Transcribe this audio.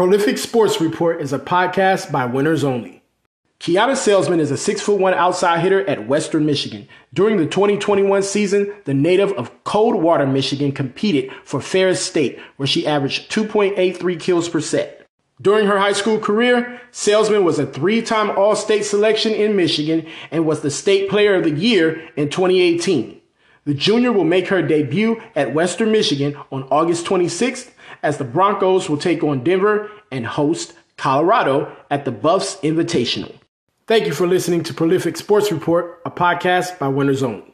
Prolific Sports Report is a podcast by winners only. Keona Salesman is a six foot one outside hitter at Western Michigan. During the 2021 season, the native of Coldwater, Michigan competed for Ferris State, where she averaged 2.83 kills per set. During her high school career, Salesman was a three time All State selection in Michigan and was the State Player of the Year in 2018. The junior will make her debut at Western Michigan on August 26th as the Broncos will take on Denver and host Colorado at the Buffs Invitational. Thank you for listening to Prolific Sports Report, a podcast by Winners Own.